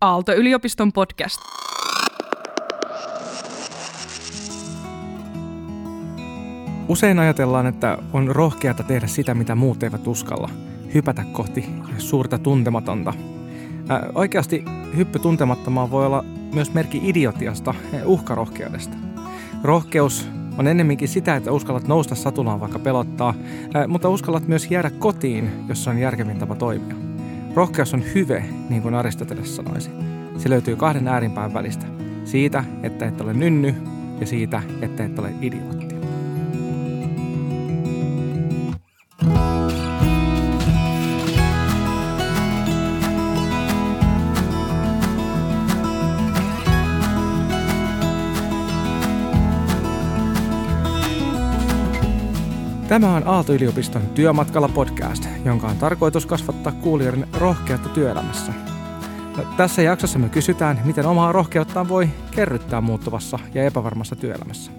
Aalto-yliopiston podcast. Usein ajatellaan, että on rohkeata tehdä sitä, mitä muut eivät uskalla. Hypätä kohti suurta tuntematonta. Oikeasti hyppy tuntemattomaan voi olla myös merkki idiotiasta ja uhkarohkeudesta. Rohkeus on ennemminkin sitä, että uskallat nousta satulaan vaikka pelottaa, mutta uskallat myös jäädä kotiin, jossa on järkevin tapa toimia. Rohkeus on hyve, niin kuin Aristoteles sanoisi. Se löytyy kahden äärinpään välistä. Siitä, että et ole nynny, ja siitä, että et ole idiootti. Tämä on Aalto-yliopiston Työmatkalla podcast, jonka on tarkoitus kasvattaa kuulijoiden rohkeutta työelämässä. No, tässä jaksossa me kysytään, miten omaa rohkeuttaan voi kerryttää muuttuvassa ja epävarmassa työelämässä.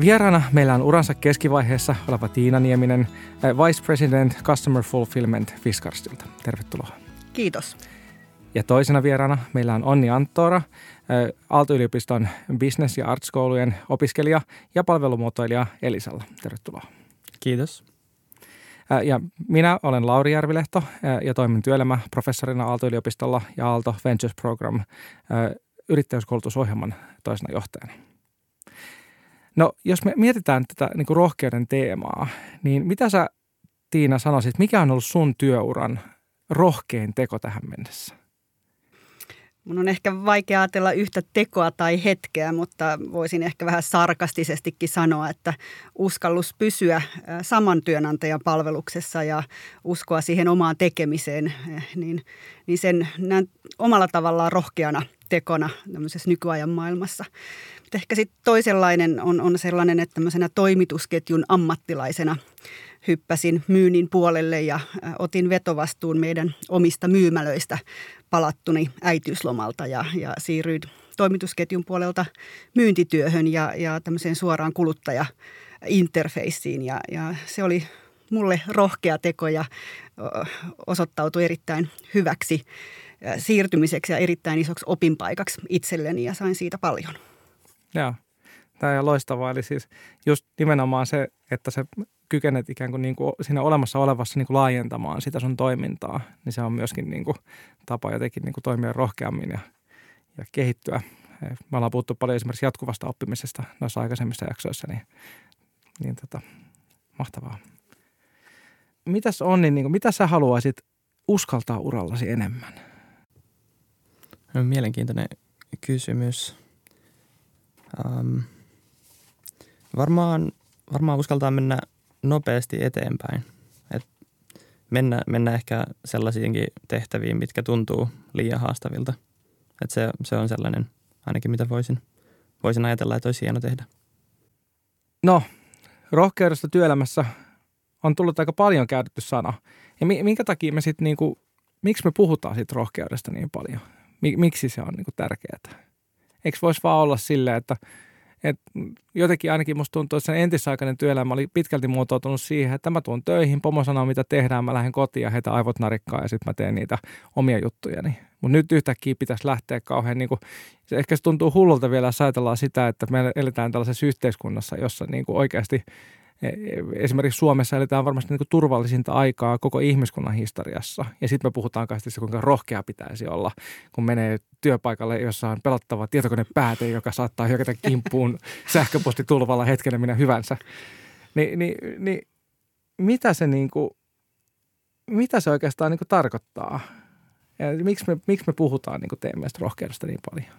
Vieraana meillä on uransa keskivaiheessa oleva Tiina Nieminen, Vice President Customer Fulfillment Fiskarstilta. Tervetuloa. Kiitos. Ja toisena vieraana meillä on Onni Anttora, Aalto-yliopiston business- ja artskoulujen opiskelija ja palvelumuotoilija Elisalla. Tervetuloa. Kiitos. Ja minä olen Lauri Järvilehto ja toimin työelämäprofessorina Aalto-yliopistolla ja Aalto Ventures Program yrittäjyyskoulutusohjelman toisena johtajana. No, jos me mietitään tätä niin kuin rohkeuden teemaa, niin mitä sä Tiina sanoisit, mikä on ollut sun työuran rohkein teko tähän mennessä? Mun on ehkä vaikea ajatella yhtä tekoa tai hetkeä, mutta voisin ehkä vähän sarkastisestikin sanoa, että uskallus pysyä saman työnantajan palveluksessa ja uskoa siihen omaan tekemiseen, niin, niin sen näen omalla tavallaan rohkeana tekona tämmöisessä nykyajan maailmassa. Mutta ehkä sitten toisenlainen on, on sellainen, että tämmöisenä toimitusketjun ammattilaisena hyppäsin myynnin puolelle ja otin vetovastuun meidän omista myymälöistä palattuni äitiyslomalta ja, ja siirryin toimitusketjun puolelta myyntityöhön ja, ja tämmöiseen suoraan kuluttaja-interfeissiin. Ja, ja se oli mulle rohkea teko ja osoittautui erittäin hyväksi siirtymiseksi ja erittäin isoksi opinpaikaksi itselleni ja sain siitä paljon. Joo, tämä on loistavaa. Eli siis just nimenomaan se, että se kykenet ikään kuin, niin kuin siinä olemassa olevassa niin kuin laajentamaan sitä sun toimintaa, niin se on myöskin niin kuin tapa jotenkin niin kuin toimia rohkeammin ja, ja kehittyä. Me ollaan puhuttu paljon esimerkiksi jatkuvasta oppimisesta noissa aikaisemmissa jaksoissa, niin, niin tota, mahtavaa. Mitäs on, niin, niin kuin, mitä sä haluaisit uskaltaa urallasi enemmän? No, mielenkiintoinen kysymys. Um, varmaan, varmaan uskaltaa mennä nopeasti eteenpäin. Et mennä, mennä ehkä sellaisiinkin tehtäviin, mitkä tuntuu liian haastavilta. Et se, se on sellainen ainakin, mitä voisin, voisin ajatella, että olisi hieno tehdä. No, rohkeudesta työelämässä on tullut aika paljon käytetty sana. Ja minkä takia me sitten niinku, miksi me puhutaan siitä rohkeudesta niin paljon? Miksi se on niinku tärkeää? Eikö voisi vaan olla silleen, että – et jotenkin ainakin musta tuntuu, että sen entisaikainen työelämä oli pitkälti muotoutunut siihen, että mä tuun töihin, pomo sanoo mitä tehdään, mä lähden kotiin ja heitä aivot narikkaa ja sitten mä teen niitä omia juttujani. Mutta nyt yhtäkkiä pitäisi lähteä kauhean, niin kuin, se ehkä se tuntuu hullulta vielä, jos ajatellaan sitä, että me eletään tällaisessa yhteiskunnassa, jossa niin kuin oikeasti – esimerkiksi Suomessa eletään varmasti niin turvallisinta aikaa koko ihmiskunnan historiassa. Ja sitten me puhutaan kaikista kuinka rohkea pitäisi olla, kun menee työpaikalle, jossa on pelottava tietokonepääte, joka saattaa hyökätä kimppuun sähköpostitulvalla hetkenä minä hyvänsä. Ni, niin, niin mitä se, niin kuin, mitä se oikeastaan niin tarkoittaa? Ja miksi, me, miksi me puhutaan niin teidän mielestä rohkeudesta niin paljon?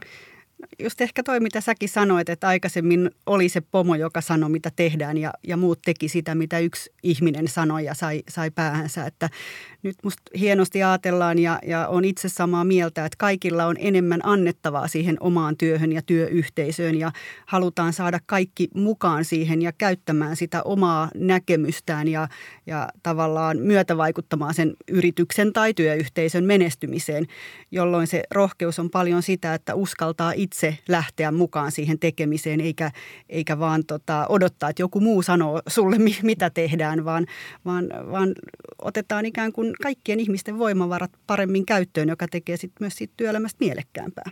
Just ehkä toi, mitä säkin sanoit, että aikaisemmin oli se pomo, joka sanoi, mitä tehdään ja, ja muut teki sitä, mitä yksi ihminen sanoi ja sai, sai päähänsä. Että nyt musta hienosti ajatellaan ja, ja on itse samaa mieltä, että kaikilla on enemmän annettavaa siihen omaan työhön ja työyhteisöön ja halutaan saada kaikki mukaan siihen ja käyttämään sitä omaa näkemystään ja, ja tavallaan myötävaikuttamaan sen yrityksen tai työyhteisön menestymiseen, jolloin se rohkeus on paljon sitä, että uskaltaa itse itse lähteä mukaan siihen tekemiseen, eikä, eikä vaan tota, odottaa, että joku muu sanoo sulle, mitä tehdään, vaan, vaan, vaan otetaan ikään kuin kaikkien ihmisten voimavarat paremmin käyttöön, joka tekee sit myös siitä työelämästä mielekkäämpää.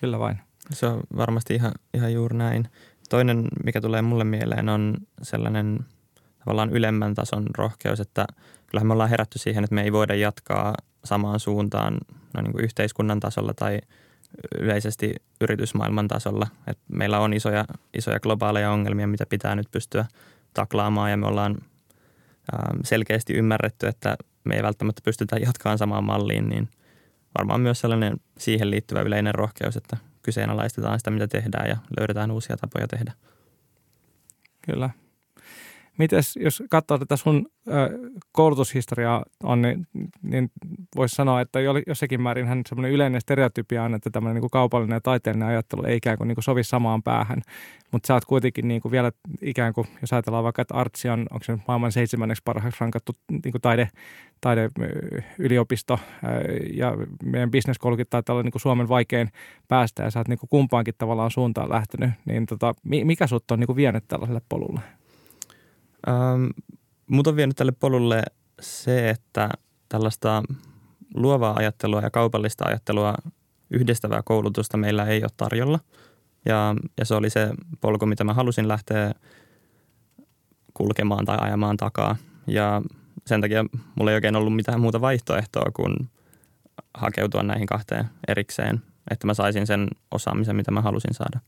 Kyllä vain. Se on varmasti ihan, ihan juuri näin. Toinen, mikä tulee mulle mieleen, on sellainen tavallaan ylemmän tason rohkeus, että kyllähän me ollaan herätty siihen, että me ei voida jatkaa samaan suuntaan no niin kuin yhteiskunnan tasolla tai yleisesti yritysmaailman tasolla. Et meillä on isoja, isoja globaaleja ongelmia, mitä pitää nyt pystyä taklaamaan ja me ollaan selkeästi ymmärretty, että me ei välttämättä pystytä jatkaan samaan malliin, niin varmaan myös sellainen siihen liittyvä yleinen rohkeus, että kyseenalaistetaan sitä, mitä tehdään ja löydetään uusia tapoja tehdä. Kyllä. Mites, jos katsoo tätä sun ö, koulutushistoriaa on, niin, niin voisi sanoa, että jossakin määrin hän semmoinen yleinen stereotypia on, että tämmöinen niin kaupallinen ja taiteellinen ajattelu ei ikään kuin, niin kuin sovi samaan päähän. Mutta sä oot kuitenkin niin kuin vielä ikään kuin, jos ajatellaan vaikka, että Artsi on, onko se maailman seitsemänneksi parhaaksi rankattu niin kuin taide, taideyliopisto ja meidän bisneskoulukin taitaa olla niin kuin Suomen vaikein päästä ja sä oot niin kuin kumpaankin tavallaan suuntaan lähtenyt, niin tota, mikä sut on niin kuin vienyt tällaiselle polulle? Ähm, mut on vienyt tälle polulle se, että tällaista luovaa ajattelua ja kaupallista ajattelua yhdistävää koulutusta meillä ei ole tarjolla. Ja, ja se oli se polku, mitä mä halusin lähteä kulkemaan tai ajamaan takaa. Ja sen takia mulla ei oikein ollut mitään muuta vaihtoehtoa kuin hakeutua näihin kahteen erikseen, että mä saisin sen osaamisen, mitä mä halusin saada.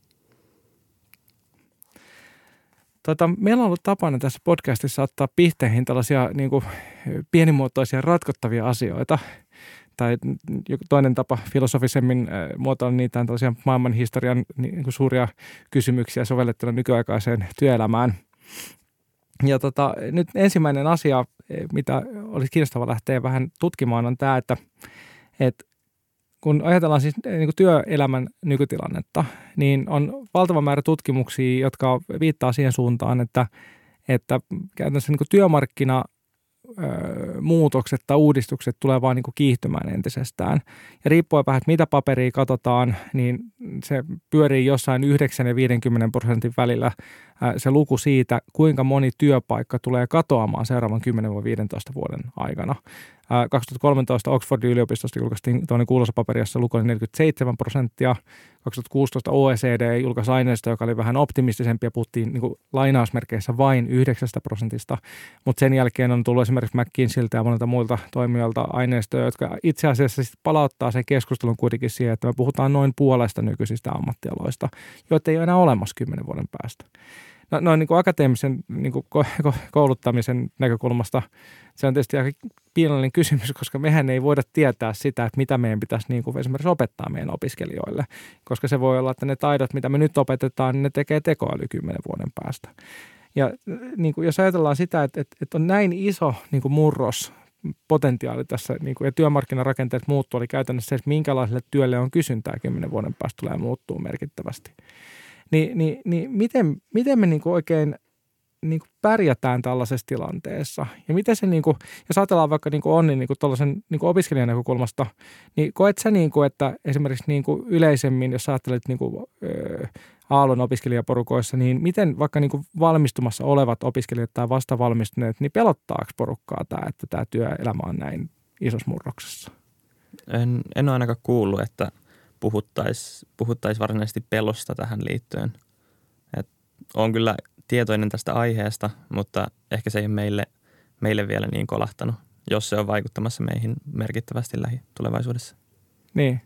Tota, meillä on ollut tapana tässä podcastissa ottaa pihteihin tällaisia niin kuin, pienimuotoisia ratkottavia asioita. Tai toinen tapa filosofisemmin äh, muotoilla niitä on tällaisia maailmanhistorian niin kuin suuria kysymyksiä sovellettuna nykyaikaiseen työelämään. Ja tota, nyt ensimmäinen asia, mitä olisi kiinnostava lähteä vähän tutkimaan, on tämä, että, että kun ajatellaan siis eh, niin kuin työelämän nykytilannetta, niin on valtava määrä tutkimuksia, jotka viittaa siihen suuntaan, että, että käytännössä niin kuin työmarkkina muutokset tai uudistukset tulee vaan niin kuin kiihtymään entisestään. Ja riippuen vähän, että mitä paperia katsotaan, niin se pyörii jossain 9 ja 50 prosentin välillä se luku siitä, kuinka moni työpaikka tulee katoamaan seuraavan 10-15 vuoden aikana. 2013 Oxfordin yliopistosta julkaistiin tuonne kuulossa paperi, jossa luku oli 47 prosenttia. 2016 OECD julkaisi aineisto, joka oli vähän optimistisempi ja puhuttiin niin kuin lainausmerkeissä vain 9 prosentista. Mutta sen jälkeen on tullut esimerkiksi McKinseyltä ja monilta muilta toimijoilta aineistoja, jotka itse asiassa sit palauttaa sen keskustelun kuitenkin siihen, että me puhutaan noin puolesta nykyisistä ammattialoista, joita ei ole enää olemassa kymmenen vuoden päästä no, noin niin kuin akateemisen niin kuin kouluttamisen näkökulmasta se on tietysti aika piinallinen kysymys, koska mehän ei voida tietää sitä, että mitä meidän pitäisi niin kuin esimerkiksi opettaa meidän opiskelijoille, koska se voi olla, että ne taidot, mitä me nyt opetetaan, niin ne tekee tekoäly kymmenen vuoden päästä. Ja niin kuin jos ajatellaan sitä, että, että, että on näin iso niin kuin murros potentiaali tässä niin kuin, ja työmarkkinarakenteet muuttuu, eli käytännössä se, että minkälaiselle työlle on kysyntää kymmenen vuoden päästä tulee muuttuu merkittävästi. Niin, niin, niin miten, miten me niin kuin oikein niin pärjätään tällaisessa tilanteessa? Ja miten se, niin kuin, jos ajatellaan vaikka niin kuin Onni niin kuin tuollaisen niin opiskelijan näkökulmasta, niin koet sä, niin että esimerkiksi niin yleisemmin, jos ajattelet niin kuin, ö, Aallon opiskelijaporukoissa, niin miten vaikka niin kuin valmistumassa olevat opiskelijat tai vastavalmistuneet, niin pelottaako porukkaa tämä, että tämä työelämä on näin isossa murroksessa? En, en ole ainakaan kuullut, että – puhuttaisiin puhuttais varsinaisesti pelosta tähän liittyen. Et olen kyllä tietoinen tästä aiheesta, mutta ehkä se ei ole meille, meille vielä niin kolahtanut, jos se on vaikuttamassa meihin merkittävästi lähitulevaisuudessa. Niin.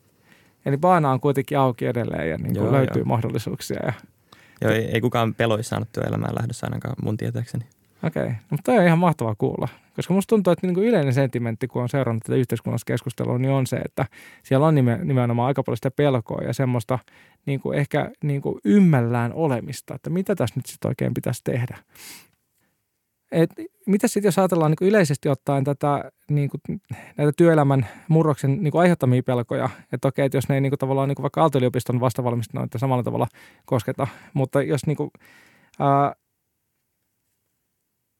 Eli baana on kuitenkin auki edelleen ja niin kuin joo, löytyy joo. mahdollisuuksia. Ja... Joo, ei, ei kukaan peloisi saanut työelämään lähdössä ainakaan mun tietääkseni. Okei, okay. no, mutta on ihan mahtavaa kuulla. Koska musta tuntuu, että niin kuin yleinen sentimentti, kun on seurannut tätä yhteiskunnallista keskustelua, niin on se, että siellä on nimenomaan aika paljon sitä pelkoa ja semmoista niin kuin ehkä niin kuin ymmällään olemista, että mitä tässä nyt sitten oikein pitäisi tehdä. Et mitä sitten, jos ajatellaan niin kuin yleisesti ottaen tätä, niin kuin, näitä työelämän murroksen niin kuin aiheuttamia pelkoja, että okei, että jos ne ei niin tavallaan niin kuin vaikka Aalto-yliopiston vastavalmistuneita samalla tavalla kosketa, mutta jos niin kuin, ää,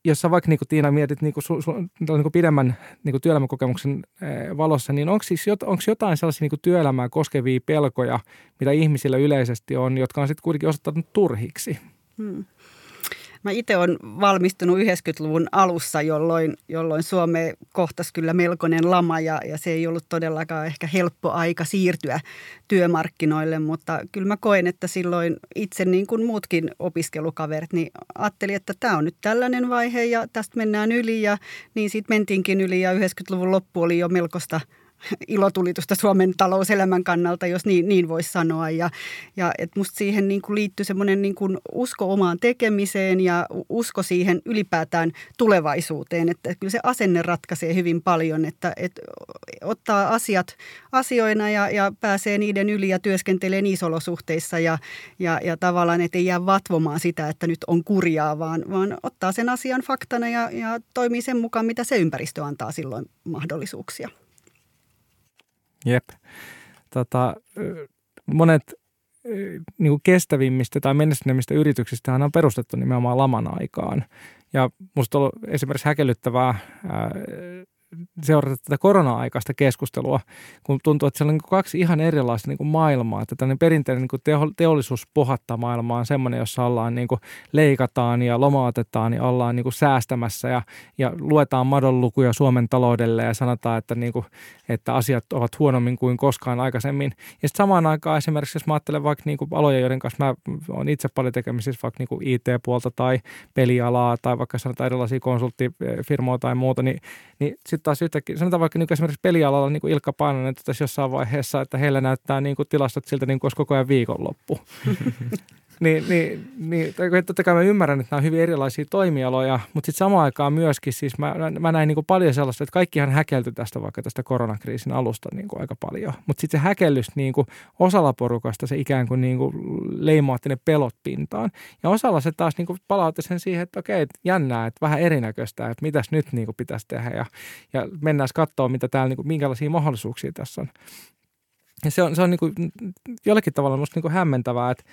jos sä vaikka niin kuin Tiina mietit niin kuin su, su, niin kuin pidemmän niin kuin työelämäkokemuksen valossa, niin onko siis jot, onko jotain sellaisia niin kuin työelämää koskevia pelkoja, mitä ihmisillä yleisesti on, jotka on sitten kuitenkin osoittautunut turhiksi? Hmm. Mä itse olen valmistunut 90-luvun alussa, jolloin, jolloin Suome kohtasi kyllä melkoinen lama ja, ja se ei ollut todellakaan ehkä helppo aika siirtyä työmarkkinoille, mutta kyllä mä koen, että silloin itse niin kuin muutkin opiskelukaverit, niin ajattelin, että tämä on nyt tällainen vaihe ja tästä mennään yli ja niin sitten mentiinkin yli ja 90-luvun loppu oli jo melkoista ilotulitusta Suomen talouselämän kannalta, jos niin, niin voisi sanoa. Ja, ja et musta siihen niin kuin liittyy semmoinen niin kuin usko omaan tekemiseen ja usko siihen ylipäätään tulevaisuuteen. Että kyllä se asenne ratkaisee hyvin paljon, että, että ottaa asiat asioina ja, ja pääsee niiden yli ja työskentelee niissä olosuhteissa ja, ja, ja tavallaan, että ei jää vatvomaan sitä, että nyt on kurjaa, vaan, vaan ottaa sen asian faktana ja, ja toimii sen mukaan, mitä se ympäristö antaa silloin mahdollisuuksia. Jep. Tota, monet niin kuin kestävimmistä tai menestyneimmistä yrityksistä on perustettu nimenomaan laman aikaan. Ja musta on ollut esimerkiksi häkellyttävää ää, seurata tätä korona-aikaista keskustelua, kun tuntuu, että siellä on niin kaksi ihan erilaista niin kuin maailmaa. Että tällainen perinteinen niin kuin teollisuus pohattaa maailmaa on semmoinen, jossa ollaan niin kuin leikataan ja lomautetaan ja ollaan niin kuin säästämässä ja, ja luetaan madonlukuja Suomen taloudelle ja sanotaan, että, niin kuin, että asiat ovat huonommin kuin koskaan aikaisemmin. Ja sitten samaan aikaan esimerkiksi, jos mä ajattelen vaikka niin kuin aloja, joiden kanssa mä olen itse paljon tekemisissä, vaikka niin kuin IT-puolta tai pelialaa tai vaikka sanotaan erilaisia konsulttifirmoja tai muuta, niin, niin sitten taas yhtäkkiä, sanotaan vaikka niin esimerkiksi pelialalla niin kuin Ilkka Painonen totesi jossain vaiheessa, että heillä näyttää niin kuin tilastot siltä niin kuin olisi koko ajan viikonloppu. niin, niin, niin totta kai mä ymmärrän, että nämä on hyvin erilaisia toimialoja, mutta sitten samaan aikaan myöskin siis mä, mä näin niin kuin paljon sellaista, että kaikkihan häkelty tästä vaikka tästä koronakriisin alusta niin kuin aika paljon. Mutta sitten se häkellys niin kuin osalla porukasta se ikään kuin, niin kuin leimaatti ne pelot pintaan. Ja osalla se taas niin kuin palautti sen siihen, että okei, että jännää, että vähän erinäköistä, että mitäs nyt niin kuin pitäisi tehdä ja, ja mennään katsoa, mitä täällä, niin kuin, minkälaisia mahdollisuuksia tässä on. Ja se on, se on niin kuin, jollakin tavalla musta niin kuin hämmentävää, että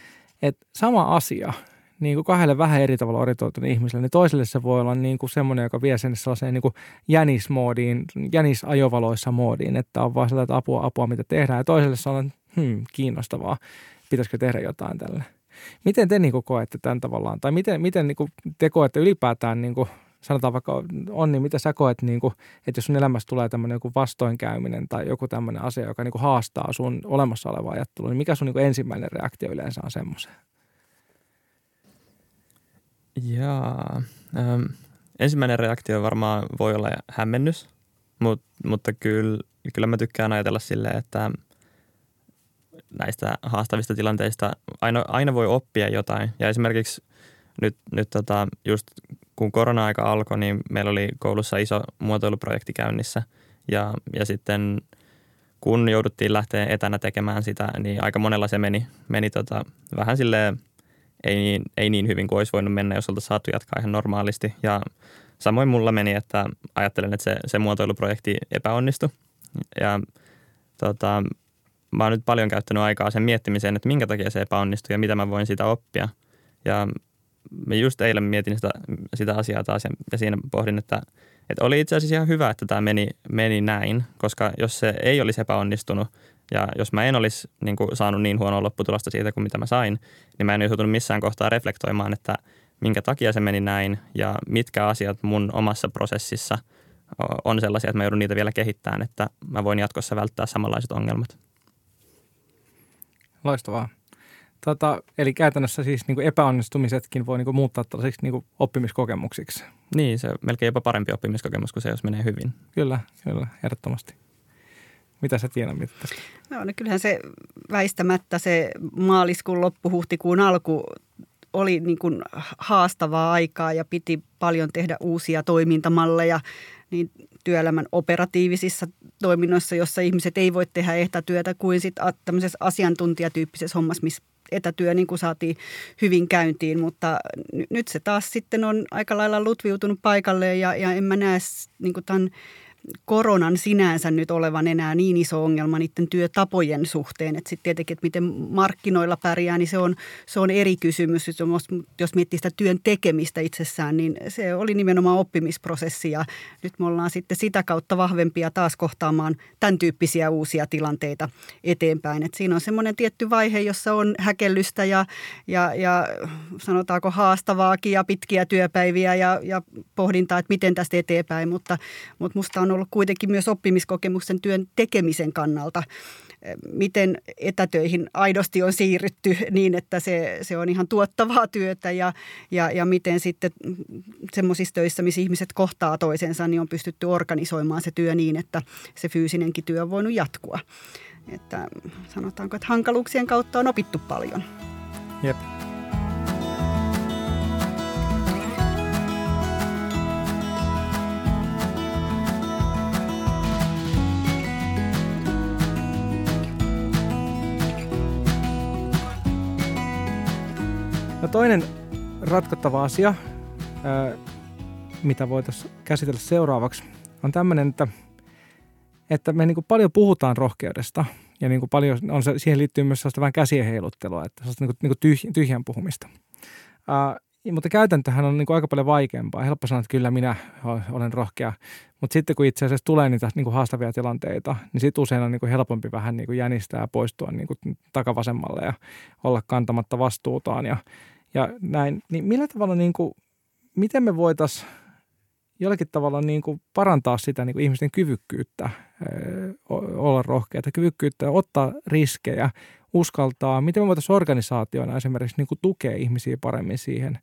että sama asia niin kuin kahdelle vähän eri tavalla orientoituneen ihmiselle, niin toiselle se voi olla niin kuin semmoinen, joka vie sen sellaiseen niin kuin jänismoodiin, jänisajovaloissa moodiin, että on vaan sellaista apua, apua, mitä tehdään. Ja toiselle se on, hmm, kiinnostavaa, pitäisikö tehdä jotain tälle. Miten te niin kuin koette tämän tavallaan, tai miten, miten niin kuin te koette ylipäätään niin kuin sanotaan vaikka Onni, niin mitä sä koet, niin kuin, että jos sun elämässä tulee tämmöinen joku vastoinkäyminen tai joku tämmöinen asia, joka niin kuin haastaa sun olemassa olevaa ajattelua, niin mikä sun niin kuin ensimmäinen reaktio yleensä on semmoiseen? Jaa. Ähm, ensimmäinen reaktio varmaan voi olla hämmennys, mut, mutta kyllä, kyllä mä tykkään ajatella silleen, että näistä haastavista tilanteista aina, aina voi oppia jotain. Ja esimerkiksi nyt, nyt tota, just kun korona-aika alkoi, niin meillä oli koulussa iso muotoiluprojekti käynnissä. Ja, ja sitten kun jouduttiin lähteä etänä tekemään sitä, niin aika monella se meni, meni tota, vähän silleen, ei niin, ei niin hyvin kuin olisi voinut mennä, jos oltaisiin saatu jatkaa ihan normaalisti. Ja samoin mulla meni, että ajattelen, että se, se muotoiluprojekti epäonnistui. Ja tota, mä oon nyt paljon käyttänyt aikaa sen miettimiseen, että minkä takia se epäonnistui ja mitä mä voin siitä oppia. Ja mä just eilen mietin sitä, sitä asiaa taas ja, ja siinä pohdin, että, että oli itse asiassa ihan hyvä, että tämä meni, meni näin, koska jos se ei olisi epäonnistunut ja jos mä en olisi niin kuin, saanut niin huonoa lopputulosta siitä kuin mitä mä sain, niin mä en olisi joutunut missään kohtaa reflektoimaan, että minkä takia se meni näin ja mitkä asiat mun omassa prosessissa on sellaisia, että mä joudun niitä vielä kehittämään, että mä voin jatkossa välttää samanlaiset ongelmat. Loistavaa. Tota, eli käytännössä siis niin kuin epäonnistumisetkin voi niin kuin muuttaa tällaisiksi niin kuin oppimiskokemuksiksi. Niin, se on melkein jopa parempi oppimiskokemus kuin se, jos menee hyvin. Kyllä, kyllä, ehdottomasti. Mitä sä tiedät mitä tästä? No, no kyllähän se väistämättä se maaliskuun loppu, huhtikuun alku oli niin kuin haastavaa aikaa ja piti paljon tehdä uusia toimintamalleja niin työelämän operatiivisissa toiminnoissa, jossa ihmiset ei voi tehdä etätyötä kuin sit tämmöisessä asiantuntijatyyppisessä hommassa, missä etätyö niin kuin saatiin hyvin käyntiin, mutta nyt se taas sitten on aika lailla lutviutunut paikalle ja, ja en mä näe niin kuin tämän koronan sinänsä nyt olevan enää niin iso ongelma niiden työtapojen suhteen. Että sitten tietenkin, että miten markkinoilla pärjää, niin se on, se on eri kysymys. Jos miettii sitä työn tekemistä itsessään, niin se oli nimenomaan oppimisprosessi ja nyt me ollaan sitten sitä kautta vahvempia taas kohtaamaan tämän tyyppisiä uusia tilanteita eteenpäin. Et siinä on semmoinen tietty vaihe, jossa on häkellystä ja, ja, ja sanotaanko haastavaakin ja pitkiä työpäiviä ja, ja pohdintaa, että miten tästä eteenpäin, mutta, mutta musta on ollut kuitenkin myös oppimiskokemuksen työn tekemisen kannalta miten etätöihin aidosti on siirrytty niin, että se, se on ihan tuottavaa työtä ja, ja, ja miten sitten semmoisissa töissä, missä ihmiset kohtaa toisensa, niin on pystytty organisoimaan se työ niin, että se fyysinenkin työ on voinut jatkua. Että sanotaanko, että hankaluuksien kautta on opittu paljon. Jep. Toinen ratkottava asia, mitä voitaisiin käsitellä seuraavaksi, on tämmöinen, että, että me niin paljon puhutaan rohkeudesta ja niin paljon on se, siihen liittyy myös sellaista vähän käsien heiluttelua, että sellaista niin kuin, niin kuin tyhjän puhumista. Ää, mutta käytäntöhän on niin kuin aika paljon vaikeampaa. Helppo sanoa, että kyllä minä olen rohkea. Mutta sitten kun itse asiassa tulee niitä niin kuin haastavia tilanteita, niin sitten usein on niin kuin helpompi vähän niin kuin jänistää ja poistua niin kuin takavasemmalle ja olla kantamatta vastuutaan. Ja ja näin, niin millä tavalla, niin kuin, miten me voitaisiin jollakin tavalla niin kuin parantaa sitä niin kuin ihmisten kyvykkyyttä olla rohkeita, kyvykkyyttä ottaa riskejä, uskaltaa, miten me voitaisiin organisaationa esimerkiksi niin kuin tukea ihmisiä paremmin siihen.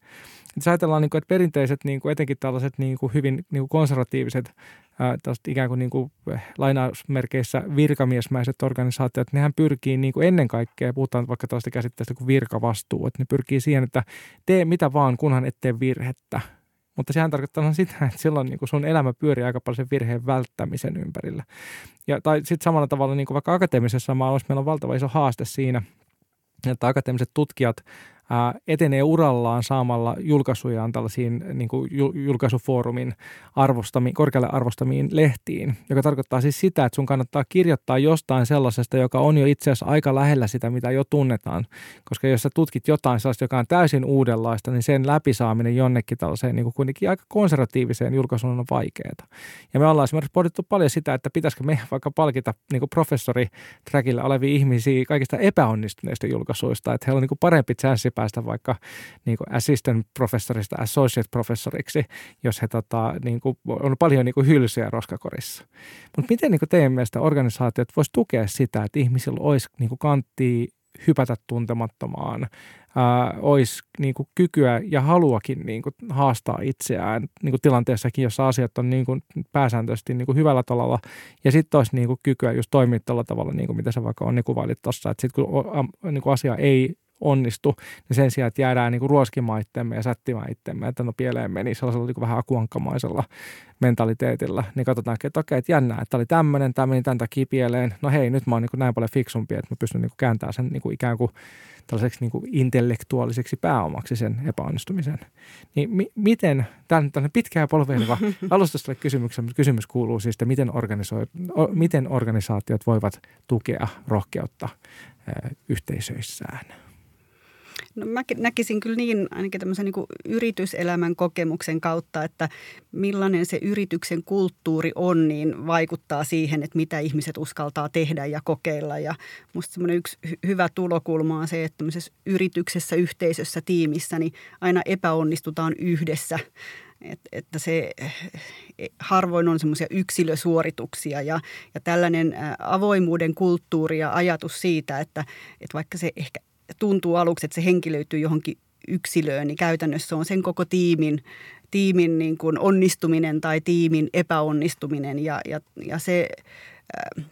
Jos ajatellaan, niin kuin, että perinteiset, niin kuin, etenkin tällaiset niin kuin hyvin niin kuin konservatiiviset, ää, ikään kuin, niin kuin lainausmerkeissä virkamiesmäiset organisaatiot, nehän pyrkii niin kuin ennen kaikkea, puhutaan vaikka tällaista käsitteestä kuin virkavastuu, että ne pyrkii siihen, että tee mitä vaan, kunhan ettei virhettä. Mutta sehän tarkoittaa sitä, että silloin niin kuin sun elämä pyörii aika paljon sen virheen välttämisen ympärillä. Ja, tai sitten samalla tavalla niin kuin vaikka akateemisessa maailmassa meillä on valtava iso haaste siinä, että akateemiset tutkijat etenee urallaan saamalla julkaisujaan tällaisiin niin kuin julkaisufoorumin arvostamiin, korkealle arvostamiin lehtiin, joka tarkoittaa siis sitä, että sun kannattaa kirjoittaa jostain sellaisesta, joka on jo itse asiassa aika lähellä sitä, mitä jo tunnetaan. Koska jos sä tutkit jotain sellaista, joka on täysin uudenlaista, niin sen läpisaaminen jonnekin tällaiseen niin kuin kuitenkin aika konservatiiviseen julkaisuun on vaikeaa. Ja me ollaan esimerkiksi pohdittu paljon sitä, että pitäisikö me vaikka palkita niin kuin professori olevia ihmisiä kaikista epäonnistuneista julkaisuista, että heillä on niin kuin parempi chanssi päästä vaikka niin kuin assistant professorista associate professoriksi, jos he tota, niin kuin, on paljon niin kuin hylsyjä roskakorissa. Mutta miten niin kuin teidän mielestä organisaatiot voisi tukea sitä, että ihmisillä olisi niin kuin kanttia hypätä tuntemattomaan, ää, olisi niin kuin kykyä ja haluakin niin kuin haastaa itseään niin kuin tilanteessakin, jossa asiat on niin kuin pääsääntöisesti niin kuin hyvällä tavalla. Ja sitten olisi niin kuin kykyä just toimia tällä tavalla, niin kuin mitä sä vaikka onni kuvailit tuossa, että sitten kun niin kuin asia ei onnistu, niin sen sijaan, että jäädään niin ruoskimaan itsemme ja sättimään itsemme, että no pieleen meni sellaisella niin vähän akuankkamaisella mentaliteetilla, niin katsotaan, että okei, että jännää, että oli tämmöinen, tämä meni tämän takia pieleen, no hei, nyt mä oon niin näin paljon fiksumpi, että mä pystyn niin kääntämään sen niin kuin ikään kuin tällaiseksi niin kuin intellektuaaliseksi pääomaksi sen epäonnistumisen. Niin mi- miten, tämä on pitkään polveileva alustustalle kysymyksen, mutta kysymys kuuluu siis, että miten, organisoi, o, miten organisaatiot voivat tukea rohkeutta ö, yhteisöissään? No mä näkisin kyllä niin ainakin tämmöisen niin yrityselämän kokemuksen kautta, että millainen se yrityksen kulttuuri on, niin vaikuttaa siihen, että mitä ihmiset uskaltaa tehdä ja kokeilla. Ja musta semmoinen yksi hyvä tulokulma on se, että tämmöisessä yrityksessä, yhteisössä, tiimissä, niin aina epäonnistutaan yhdessä. Et, että se e, harvoin on semmoisia yksilösuorituksia ja, ja tällainen avoimuuden kulttuuri ja ajatus siitä, että, että vaikka se ehkä tuntuu aluksi, että se henkilöityy johonkin yksilöön, niin käytännössä on sen koko tiimin, tiimin niin kuin onnistuminen tai tiimin epäonnistuminen ja, ja, ja se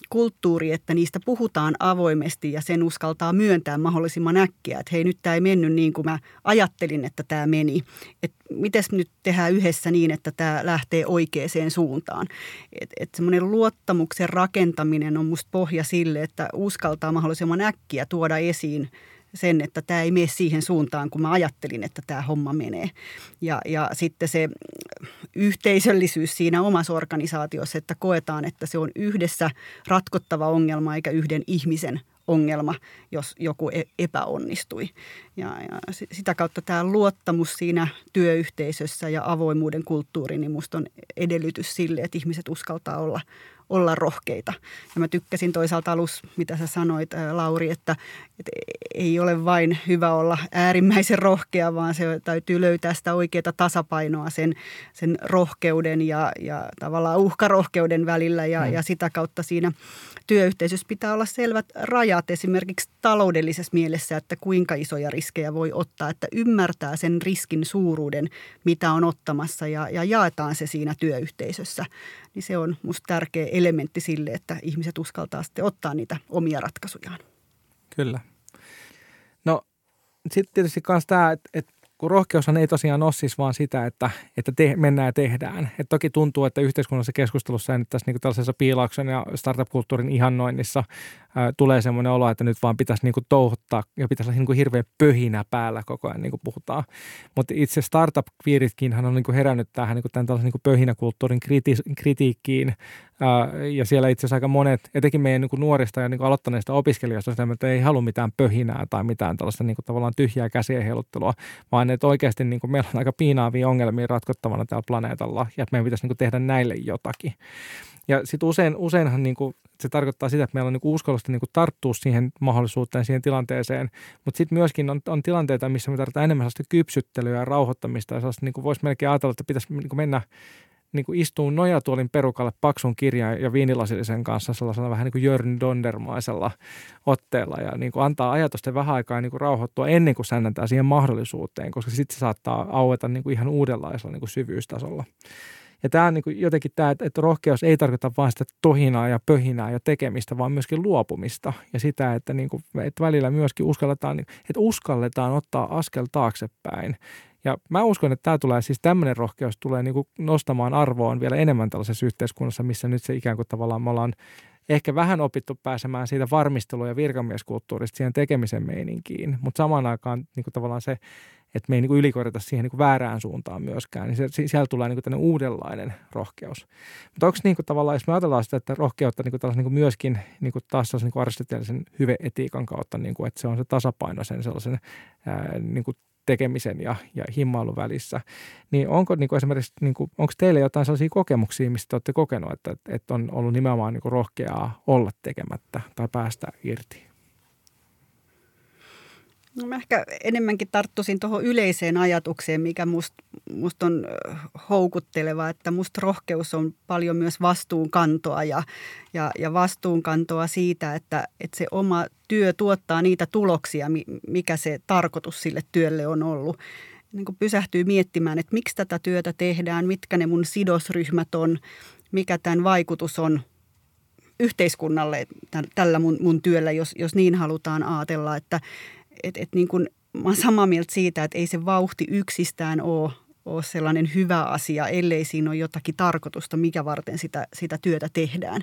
kulttuuri, että niistä puhutaan avoimesti ja sen uskaltaa myöntää mahdollisimman äkkiä, että hei nyt tämä ei mennyt niin kuin mä ajattelin, että tämä meni. Että miten nyt tehdään yhdessä niin, että tämä lähtee oikeaan suuntaan. Että et semmoinen luottamuksen rakentaminen on musta pohja sille, että uskaltaa mahdollisimman äkkiä tuoda esiin sen, että tämä ei mene siihen suuntaan, kun mä ajattelin, että tämä homma menee. Ja, ja sitten se yhteisöllisyys siinä omassa organisaatiossa, että koetaan, että se on yhdessä ratkottava ongelma eikä yhden ihmisen ongelma, jos joku e-, epäonnistui. Ja, ja sitä kautta tämä luottamus siinä työyhteisössä ja avoimuuden kulttuuri, niin musta on edellytys sille, että ihmiset uskaltaa olla, olla rohkeita. Ja mä tykkäsin toisaalta alus, mitä sä sanoit, Lauri, että, että ei ole vain hyvä olla äärimmäisen rohkea, vaan se täytyy löytää sitä oikeaa tasapainoa sen, sen rohkeuden ja, ja tavallaan uhkarohkeuden välillä ja, mm. ja sitä kautta siinä työyhteisössä pitää olla selvät rajat esimerkiksi taloudellisessa mielessä, että kuinka isoja riskejä voi ottaa, että ymmärtää sen riskin suuruuden, mitä on ottamassa ja, ja jaetaan se siinä työyhteisössä. Niin se on minusta tärkeä elementti sille, että ihmiset uskaltaa sitten ottaa niitä omia ratkaisujaan. Kyllä. No sitten tietysti myös tämä, että, että kun rohkeushan ei tosiaan ole siis vaan sitä, että, että te, mennään ja tehdään. Et toki tuntuu, että yhteiskunnallisessa keskustelussa ja nyt tässä niin tällaisessa piilauksen ja startup-kulttuurin ihannoinnissa ää, tulee semmoinen olo, että nyt vaan pitäisi niin kuin touhuttaa ja pitäisi olla niin kuin hirveän pöhinä päällä koko ajan, niin kuin puhutaan. Mutta itse startup-piiritkin on niin kuin herännyt tähän niin kuin tämän tällaisen niin kuin pöhinäkulttuurin kriti- kritiikkiin ja siellä itse asiassa aika monet, etenkin meidän niin nuorista ja niin aloittaneista opiskelijoista, että ei halua mitään pöhinää tai mitään tällaista niin kuin tavallaan tyhjää käsien heiluttelua, vaan että oikeasti niin kuin meillä on aika piinaavia ongelmia ratkottavana tällä planeetalla ja että meidän pitäisi niin kuin tehdä näille jotakin. Ja sitten usein, useinhan niin kuin, se tarkoittaa sitä, että meillä on niin uskallusta niin tarttua siihen mahdollisuuteen, siihen tilanteeseen, mutta sitten myöskin on, on tilanteita, missä me tarvitaan enemmän sellaista kypsyttelyä ja rauhoittamista ja niin kuin voisi melkein ajatella, että pitäisi niin mennä niin kuin istuu nojatuolin perukalle paksun kirjan ja viinilasillisen kanssa sellaisella vähän niin kuin Jörn Dondermaisella otteella ja niin kuin antaa ajatusten vähän aikaa niin kuin rauhoittua ennen kuin sännäntää siihen mahdollisuuteen, koska sitten se saattaa aueta niin kuin ihan uudenlaisella niin kuin syvyystasolla. Ja tämä on niin kuin jotenkin tämä, että rohkeus ei tarkoita vain sitä tohinaa ja pöhinää ja tekemistä, vaan myöskin luopumista ja sitä, että, niin kuin, että välillä myöskin uskalletaan, että uskalletaan ottaa askel taaksepäin ja mä uskon, että tämä tulee, siis tämmöinen rohkeus tulee niin kuin nostamaan arvoon vielä enemmän tällaisessa yhteiskunnassa, missä nyt se ikään kuin tavallaan me ollaan ehkä vähän opittu pääsemään siitä varmistelu- ja virkamieskulttuurista siihen tekemisen meininkiin, mutta samaan aikaan niin kuin tavallaan se, että me ei niin ylikorjata siihen niin kuin väärään suuntaan myöskään, niin se, siellä tulee niin kuin uudenlainen rohkeus. Mutta onko niin tavallaan, jos me ajatellaan sitä, että rohkeutta niin kuin niin kuin myöskin niin kuin taas niin kuin aristoteellisen hyveetiikan kautta, niin kuin, että se on se tasapaino sen sellaisen ää, niin kuin tekemisen ja, ja himmailun välissä. Niin onko niin kuin esimerkiksi, niin kuin, onko teille jotain sellaisia kokemuksia, mistä te olette kokenut, että, että on ollut nimenomaan niin kuin rohkeaa olla tekemättä tai päästä irti? No mä ehkä enemmänkin tarttuisin tuohon yleiseen ajatukseen, mikä musta must on houkutteleva, että musta rohkeus on paljon myös vastuunkantoa ja, ja, ja vastuunkantoa siitä, että, että se oma työ tuottaa niitä tuloksia, mikä se tarkoitus sille työlle on ollut. Niin pysähtyy miettimään, että miksi tätä työtä tehdään, mitkä ne mun sidosryhmät on, mikä tämän vaikutus on yhteiskunnalle tällä mun, mun työllä, jos, jos niin halutaan ajatella, että, et, et niin kuin, mä olen samaa mieltä siitä, että ei se vauhti yksistään ole ole sellainen hyvä asia, ellei siinä ole jotakin tarkoitusta, mikä varten sitä, sitä työtä tehdään.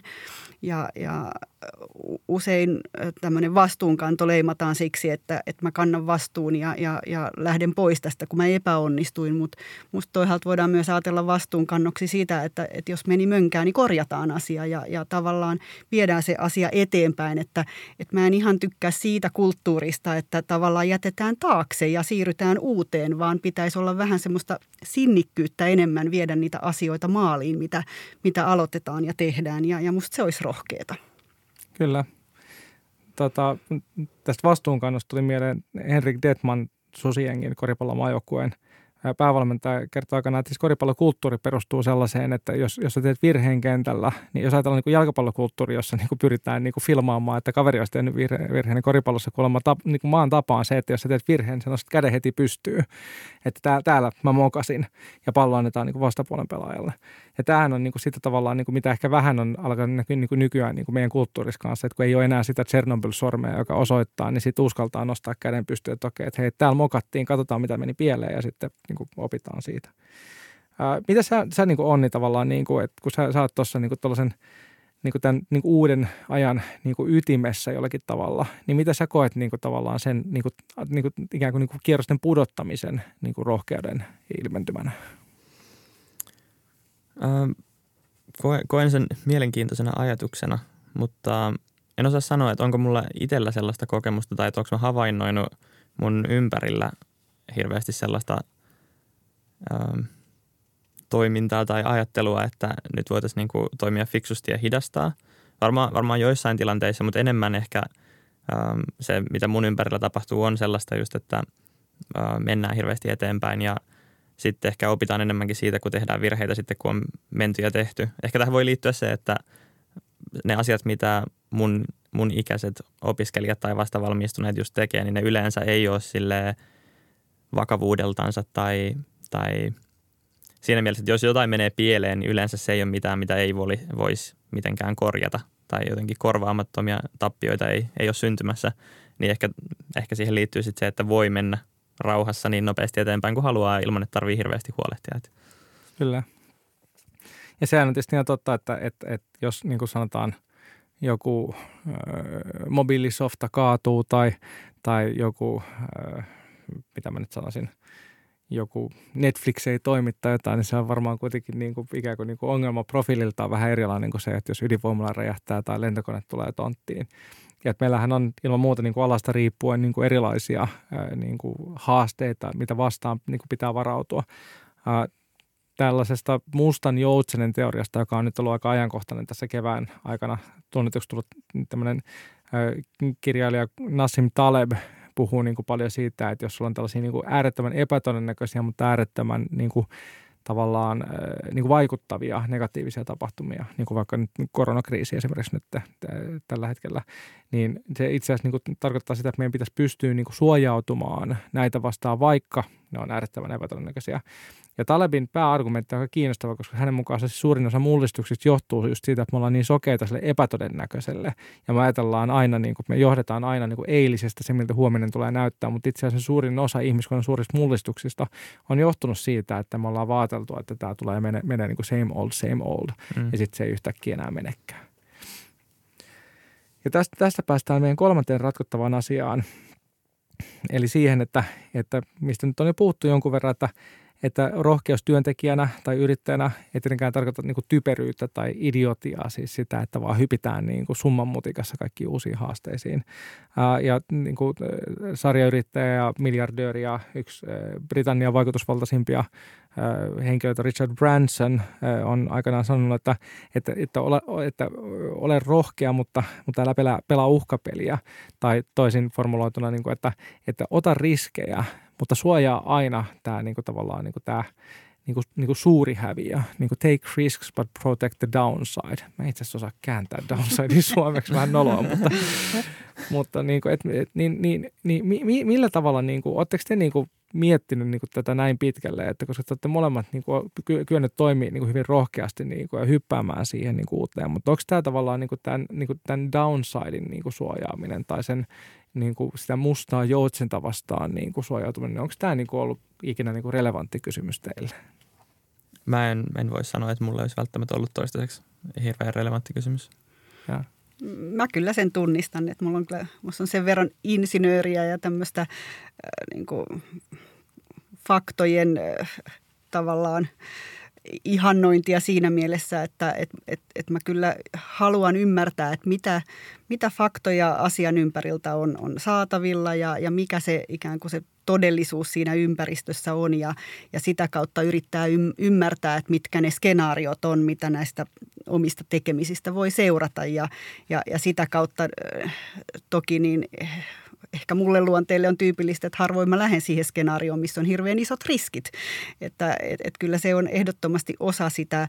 Ja, ja usein tämmöinen vastuunkanto leimataan siksi, että, että mä kannan vastuun ja, ja, ja lähden pois tästä, kun mä epäonnistuin. Mutta musta toisaalta voidaan myös ajatella vastuunkannoksi siitä, että, että jos meni mönkään, niin korjataan asia ja, ja tavallaan viedään se asia eteenpäin. Että, että mä en ihan tykkää siitä kulttuurista, että tavallaan jätetään taakse ja siirrytään uuteen, vaan pitäisi olla vähän semmoista sinnikkyyttä enemmän viedä niitä asioita maaliin, mitä, mitä aloitetaan ja tehdään. Ja, ja musta se olisi rohkeeta. Kyllä. Tota, tästä vastuunkannosta tuli mieleen Henrik Detman Susiengin koripallomaajoukkueen – päävalmentaja kertoo aikana, että siis koripallokulttuuri perustuu sellaiseen, että jos, jos sä teet virheen kentällä, niin jos ajatellaan niin jalkapallokulttuuri, jossa niin kuin pyritään niin kuin filmaamaan, että kaveri olisi tehnyt virheen, virheen niin koripallossa kuulemma tap, niin kuin maan tapaan se, että jos sä teet virheen, sä nostat käden heti pystyy. Että tää, täällä mä mokasin ja pallo annetaan niin kuin vastapuolen pelaajalle. Ja tämähän on niin kuin sitä tavallaan, niin kuin mitä ehkä vähän on alkanut näkyä niin kuin nykyään niin kuin meidän kulttuurissa kanssa, että kun ei ole enää sitä Chernobyl-sormea, joka osoittaa, niin sitten uskaltaa nostaa käden pystyyn, että okei, että hei, täällä mokattiin, katsotaan mitä meni pieleen ja sitten niin kuin opitaan siitä. Ää, mitä sä, sä niin kuin Onni tavallaan, niin kuin, että kun sä, sä oot tuossa niin tuollaisen niin kuin tämän niin kuin uuden ajan niin kuin ytimessä jollakin tavalla, niin mitä sä koet niin kuin tavallaan sen niin kuin, niin kuin, ikään kuin, niin kuin kierrosten pudottamisen niin kuin rohkeuden ilmentymänä? Koen sen mielenkiintoisena ajatuksena, mutta en osaa sanoa, että onko mulla itsellä sellaista kokemusta tai että onko mä havainnoinut mun ympärillä hirveästi sellaista ähm, toimintaa tai ajattelua, että nyt voitaisiin niin kuin toimia fiksusti ja hidastaa. Varmaan, varmaan joissain tilanteissa, mutta enemmän ehkä ähm, se, mitä mun ympärillä tapahtuu, on sellaista just, että äh, mennään hirveästi eteenpäin ja sitten ehkä opitaan enemmänkin siitä, kun tehdään virheitä sitten, kun on menty ja tehty. Ehkä tähän voi liittyä se, että ne asiat, mitä mun, mun ikäiset opiskelijat tai vastavalmistuneet just tekee, niin ne yleensä ei ole sille vakavuudeltansa tai, tai siinä mielessä, että jos jotain menee pieleen, niin yleensä se ei ole mitään, mitä ei voisi mitenkään korjata tai jotenkin korvaamattomia tappioita ei, ei ole syntymässä, niin ehkä, ehkä siihen liittyy sitten se, että voi mennä rauhassa niin nopeasti eteenpäin kuin haluaa ilman, että tarvii hirveästi huolehtia. Kyllä. Ja sehän on tietysti ihan totta, että, että, että jos niin kuin sanotaan joku äh, mobiilisofta kaatuu tai, tai joku, äh, mitä mä nyt sanoisin, joku Netflix ei toimi tai jotain, niin se on varmaan kuitenkin niin kuin, ikään kuin, niin kuin ongelma profiililtaan vähän erilainen kuin se, että jos ydinvoimala räjähtää tai lentokone tulee tonttiin. Ja että meillähän on ilman muuta niin kuin alasta riippuen niin kuin erilaisia niin kuin haasteita, mitä vastaan niin kuin pitää varautua. Ää, tällaisesta mustan joutsenen teoriasta, joka on nyt ollut aika ajankohtainen tässä kevään aikana tunnetuksi tullut tämmöinen kirjailija Nassim Taleb puhuu niin kuin paljon siitä, että jos sulla on tällaisia niin kuin äärettömän epätodennäköisiä, mutta äärettömän niin kuin tavallaan niin kuin vaikuttavia negatiivisia tapahtumia, niin kuin vaikka nyt koronakriisi esimerkiksi nyt tällä hetkellä, niin se itse asiassa niin kuin tarkoittaa sitä, että meidän pitäisi pystyä niin kuin suojautumaan näitä vastaan, vaikka ne on äärettömän epätodennäköisiä. Ja Talebin pääargumentti on aika kiinnostava, koska hänen mukaansa suurin osa mullistuksista johtuu just siitä, että me ollaan niin sokeita sille epätodennäköiselle. Ja me ajatellaan aina, niin kuin, me johdetaan aina niin kuin eilisestä se, miltä huominen tulee näyttää, mutta itse asiassa suurin osa ihmiskunnan suurista mullistuksista on johtunut siitä, että me ollaan vaateltu, että tämä tulee mene, mene niin kuin same old, same old. Mm. Ja sitten se ei yhtäkkiä enää menekään. Ja tästä, tästä päästään meidän kolmanteen ratkottavaan asiaan, eli siihen, että, että mistä nyt on jo puhuttu jonkun verran, että että rohkeus työntekijänä tai yrittäjänä ei tietenkään tarkoita niin kuin typeryyttä tai idiotiaa, siis sitä, että vaan hypitään niin kuin summan mutikassa kaikkiin uusiin haasteisiin. Ja niin kuin sarjayrittäjä ja miljardööri ja yksi Britannian vaikutusvaltaisimpia henkilöitä Richard Branson on aikanaan sanonut, että, että, että, ole, että ole rohkea, mutta, mutta älä pelaa, pelaa uhkapeliä. Tai toisin formuloituna, niin kuin, että, että ota riskejä, mutta suojaa aina tämä niin tavallaan niin tämä niin kuin, niin kuin suuri häviö. Niin kuin take risks but protect the downside. Mä itse asiassa osaa kääntää downsidein suomeksi vähän noloa, mutta, mutta niin kuin, et, et, niin, niin, niin, mi, millä tavalla, niin kuin, oletteko te niin kuin miettinyt niin kuin tätä näin pitkälle, että koska te olette molemmat niin kyenneet toimia niin kuin hyvin rohkeasti niin kuin, ja hyppäämään siihen niin kuin, uuteen, mutta onko tämä tavallaan niin kuin tämän, niin kuin, tämän downsidein niin kuin, suojaaminen tai sen niin kuin sitä mustaa joutsenta vastaan niin kuin suojautuminen, niin onko tämä niin kuin ollut ikinä niin kuin relevantti kysymys teille? Mä en, en voi sanoa, että mulla olisi välttämättä ollut toistaiseksi hirveän relevantti kysymys. Ja. Mä kyllä sen tunnistan, että mulla on, kyllä, musta on sen verran insinööriä ja tämmöistä äh, niin kuin faktojen äh, tavallaan ihannointia siinä mielessä, että et, et, et mä kyllä haluan ymmärtää, että mitä, mitä faktoja asian ympäriltä on, on saatavilla ja, ja mikä se ikään kuin se todellisuus siinä ympäristössä on ja, ja sitä kautta yrittää ym, ymmärtää, että mitkä ne skenaariot on, mitä näistä omista tekemisistä voi seurata ja, ja, ja sitä kautta toki niin ehkä mulle luonteelle on tyypillistä, että harvoin mä lähden siihen skenaarioon, missä on hirveän isot riskit. Että et, et kyllä se on ehdottomasti osa sitä,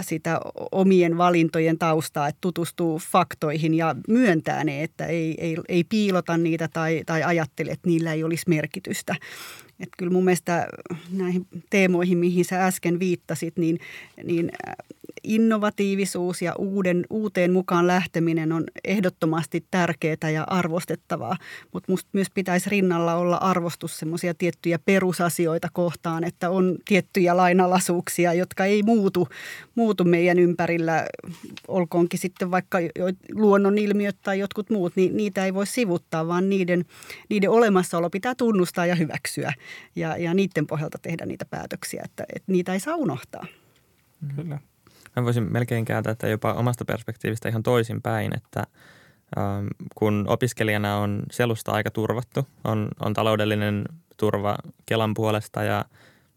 sitä omien valintojen taustaa, että tutustuu faktoihin ja myöntää ne, että ei, ei, ei piilota niitä tai, tai ajattele, että niillä ei olisi merkitystä. Että kyllä mun mielestä näihin teemoihin, mihin sä äsken viittasit, niin, niin innovatiivisuus ja uuden, uuteen mukaan lähteminen on ehdottomasti tärkeää ja arvostettavaa, mutta musta myös pitäisi rinnalla olla arvostus semmoisia tiettyjä perusasioita kohtaan, että on tiettyjä lainalaisuuksia, jotka ei muutu, muutu meidän ympärillä, olkoonkin sitten vaikka luonnonilmiöt tai jotkut muut, niin niitä ei voi sivuttaa, vaan niiden, niiden olemassaolo pitää tunnustaa ja hyväksyä ja, ja niiden pohjalta tehdä niitä päätöksiä, että, että niitä ei saa unohtaa. Kyllä. Mä voisin melkein kääntää että jopa omasta perspektiivistä ihan toisin päin, että ähm, kun opiskelijana on selusta aika turvattu, on, on taloudellinen turva Kelan puolesta ja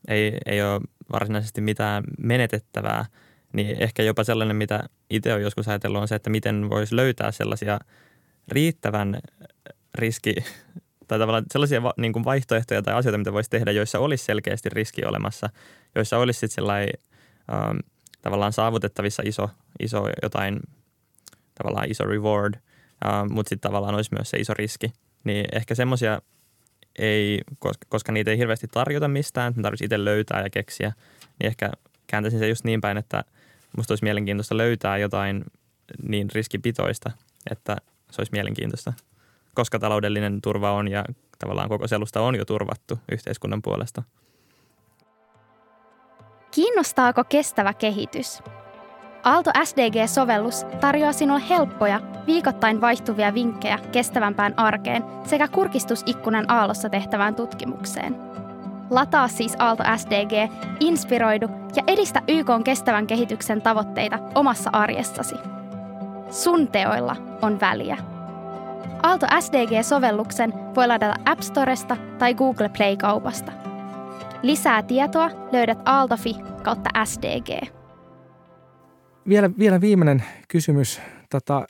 ei, ei ole varsinaisesti mitään menetettävää, niin ehkä jopa sellainen, mitä itse olen joskus ajatellut, on se, että miten voisi löytää sellaisia riittävän riski, tai tavallaan sellaisia niin kuin vaihtoehtoja tai asioita, mitä voisi tehdä, joissa olisi selkeästi riski olemassa, joissa olisi sitten sellainen ähm, tavallaan saavutettavissa iso, iso jotain, tavallaan iso reward, äh, mutta sitten tavallaan olisi myös se iso riski. Niin ehkä semmoisia ei, koska, koska niitä ei hirveästi tarjota mistään, me tarvitsisi itse löytää ja keksiä, niin ehkä kääntäisin se just niin päin, että musta olisi mielenkiintoista löytää jotain niin riskipitoista, että se olisi mielenkiintoista, koska taloudellinen turva on ja tavallaan koko selusta on jo turvattu yhteiskunnan puolesta – Kiinnostaako kestävä kehitys? Aalto SDG-sovellus tarjoaa sinulle helppoja, viikoittain vaihtuvia vinkkejä kestävämpään arkeen sekä kurkistusikkunan aallossa tehtävään tutkimukseen. Lataa siis Aalto SDG, inspiroidu ja edistä YK kestävän kehityksen tavoitteita omassa arjessasi. Sun teoilla on väliä. Aalto SDG-sovelluksen voi ladata App Storesta tai Google Play-kaupasta. Lisää tietoa löydät aaltofi kautta SDG. Vielä, vielä viimeinen kysymys. Tota,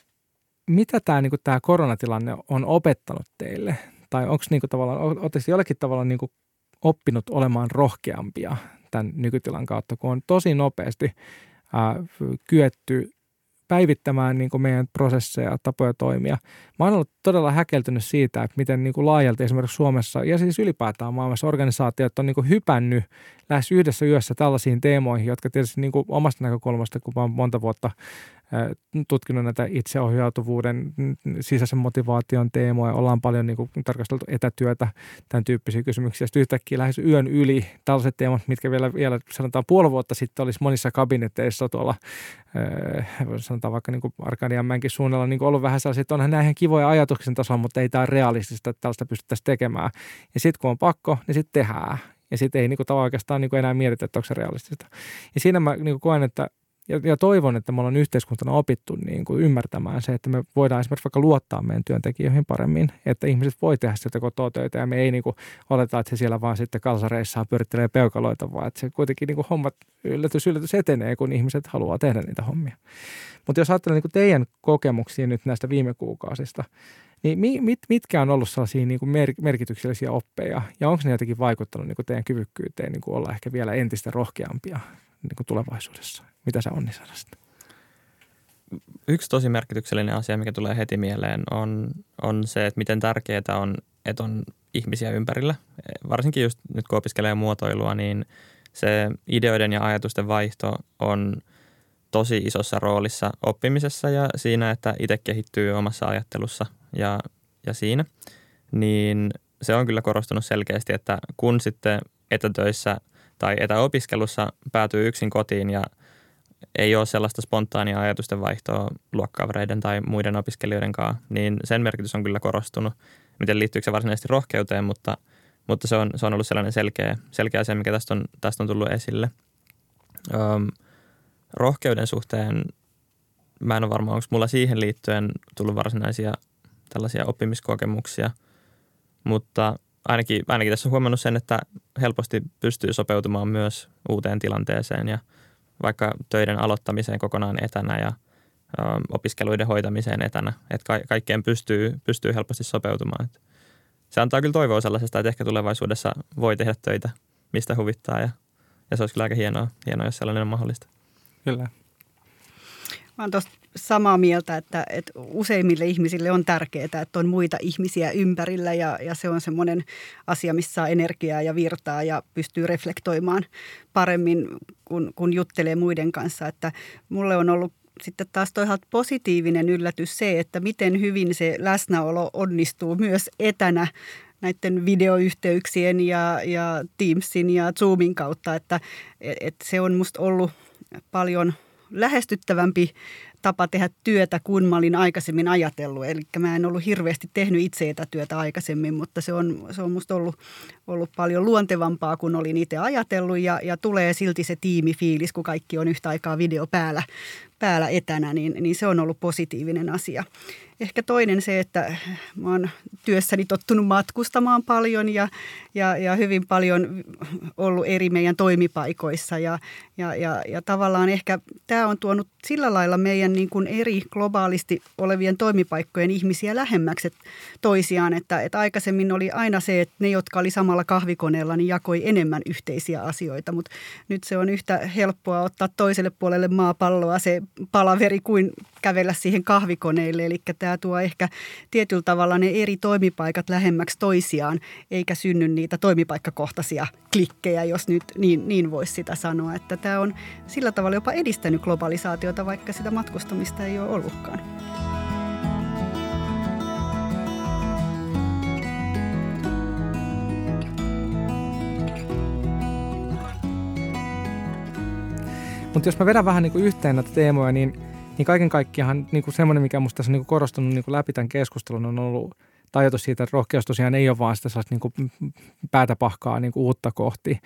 mitä tämä niinku, tää koronatilanne on opettanut teille? Tai onko niinku, tavallaan, oletteko jollakin tavalla niinku, oppinut olemaan rohkeampia tämän nykytilan kautta, kun on tosi nopeasti ää, kyetty päivittämään niin kuin meidän prosesseja ja tapoja toimia. Mä oon ollut todella häkeltynyt siitä, että miten niin kuin laajalti esimerkiksi Suomessa ja siis ylipäätään maailmassa organisaatiot on niin kuin hypännyt lähes yhdessä yössä tällaisiin teemoihin, jotka tietysti niin kuin omasta näkökulmasta, kun mä oon monta vuotta tutkinut näitä itseohjautuvuuden, sisäisen motivaation teemoja, ollaan paljon niin kuin, tarkasteltu etätyötä, tämän tyyppisiä kysymyksiä. Sitten yhtäkkiä lähes yön yli tällaiset teemat, mitkä vielä, vielä sanotaan puoli vuotta sitten olisi monissa kabineteissa tuolla, sanotaan vaikka niin Arkadianmäenkin suunnalla niin ollut vähän sellaisia, että onhan nämä ihan kivoja ajatuksen tasolla, mutta ei tämä realistista, että tällaista pystyttäisiin tekemään. Ja sitten kun on pakko, niin sitten tehdään. Ja sitten ei niin kuin, oikeastaan niin kuin enää mietitä, että onko se realistista. Ja siinä mä niin kuin koen, että ja, ja toivon, että me ollaan yhteiskuntana opittu niin kuin ymmärtämään se, että me voidaan esimerkiksi vaikka luottaa meidän työntekijöihin paremmin, että ihmiset voi tehdä sitä kotoa töitä ja me ei niin kuin oleta, että se siellä vaan sitten kalsareissaan pyörittelee peukaloita, vaan että se kuitenkin niin kuin hommat yllätys yllätys etenee, kun ihmiset haluaa tehdä niitä hommia. Mutta jos ajattelee niin kuin teidän kokemuksia nyt näistä viime kuukausista, niin mit, mitkä on ollut sellaisia niin kuin merkityksellisiä oppeja ja onko ne jotenkin vaikuttanut niin kuin teidän kyvykkyyteen niin kuin olla ehkä vielä entistä rohkeampia niin kuin tulevaisuudessa? Mitä sä Onni sanoisit? Yksi tosi merkityksellinen asia, mikä tulee heti mieleen, on, on se, että miten tärkeää on, että on ihmisiä ympärillä. Varsinkin just nyt kun opiskelee muotoilua, niin se ideoiden ja ajatusten vaihto on tosi isossa roolissa oppimisessa ja siinä, että itse kehittyy omassa ajattelussa ja, ja siinä. Niin se on kyllä korostunut selkeästi, että kun sitten etätöissä – tai etäopiskelussa päätyy yksin kotiin ja ei ole sellaista spontaania ajatusten vaihtoa luokkakavereiden tai muiden opiskelijoiden kanssa, niin sen merkitys on kyllä korostunut. Miten liittyykö se varsinaisesti rohkeuteen, mutta, mutta se, on, se on ollut sellainen selkeä, selkeä asia, mikä tästä on, tästä on tullut esille. Öm, rohkeuden suhteen mä en ole varma, onko mulla siihen liittyen tullut varsinaisia tällaisia oppimiskokemuksia, mutta ainakin, ainakin tässä on huomannut sen, että helposti pystyy sopeutumaan myös uuteen tilanteeseen ja vaikka töiden aloittamiseen kokonaan etänä ja ö, opiskeluiden hoitamiseen etänä. Että ka- kaikkeen pystyy, pystyy helposti sopeutumaan. Et se antaa kyllä toivoa sellaisesta, että ehkä tulevaisuudessa voi tehdä töitä, mistä huvittaa ja, ja se olisi kyllä aika hienoa, hienoa, jos sellainen on mahdollista. Kyllä. Mä oon samaa mieltä, että, että useimmille ihmisille on tärkeää, että on muita ihmisiä ympärillä ja, ja se on semmoinen asia, missä saa energiaa ja virtaa ja pystyy reflektoimaan paremmin, kun, kun juttelee muiden kanssa. Että mulle on ollut sitten taas toisaalta positiivinen yllätys se, että miten hyvin se läsnäolo onnistuu myös etänä näiden videoyhteyksien ja, ja Teamsin ja Zoomin kautta, että et se on musta ollut paljon lähestyttävämpi tapa tehdä työtä kuin mä olin aikaisemmin ajatellut. Eli mä en ollut hirveästi tehnyt itse etätyötä aikaisemmin, mutta se on, se on musta ollut, ollut paljon luontevampaa kuin olin itse ajatellut ja, ja tulee silti se tiimifiilis, kun kaikki on yhtä aikaa video päällä, päällä etänä, niin, niin se on ollut positiivinen asia. Ehkä toinen se, että mä oon työssäni tottunut matkustamaan paljon ja, ja, ja hyvin paljon ollut eri meidän toimipaikoissa. Ja, ja, ja, ja tavallaan ehkä tämä on tuonut sillä lailla meidän niin kuin eri globaalisti olevien toimipaikkojen ihmisiä lähemmäksi toisiaan, että, että aikaisemmin oli aina se, että ne, jotka oli samalla kahvikoneella, niin jakoi enemmän yhteisiä asioita, mutta nyt se on yhtä helppoa ottaa toiselle puolelle maapalloa se palaveri kuin kävellä siihen kahvikoneelle. Eli tämä tuo ehkä tietyllä tavalla ne eri toimipaikat lähemmäksi toisiaan, eikä synny niitä toimipaikkakohtaisia klikkejä, jos nyt niin, niin voisi sitä sanoa. Että tämä on sillä tavalla jopa edistänyt globalisaatiota, vaikka sitä matkustamista ei ole ollutkaan. Mutta jos mä vedän vähän niin kuin yhteen näitä teemoja, niin niin kaiken kaikkiaan niin kuin semmoinen, mikä minusta tässä on niin kuin korostunut niin kuin läpi tämän keskustelun, on ollut ajatus siitä, että rohkeus tosiaan ei ole vaan sitä sellaista niin kuin päätä pahkaa niin kuin uutta kohti,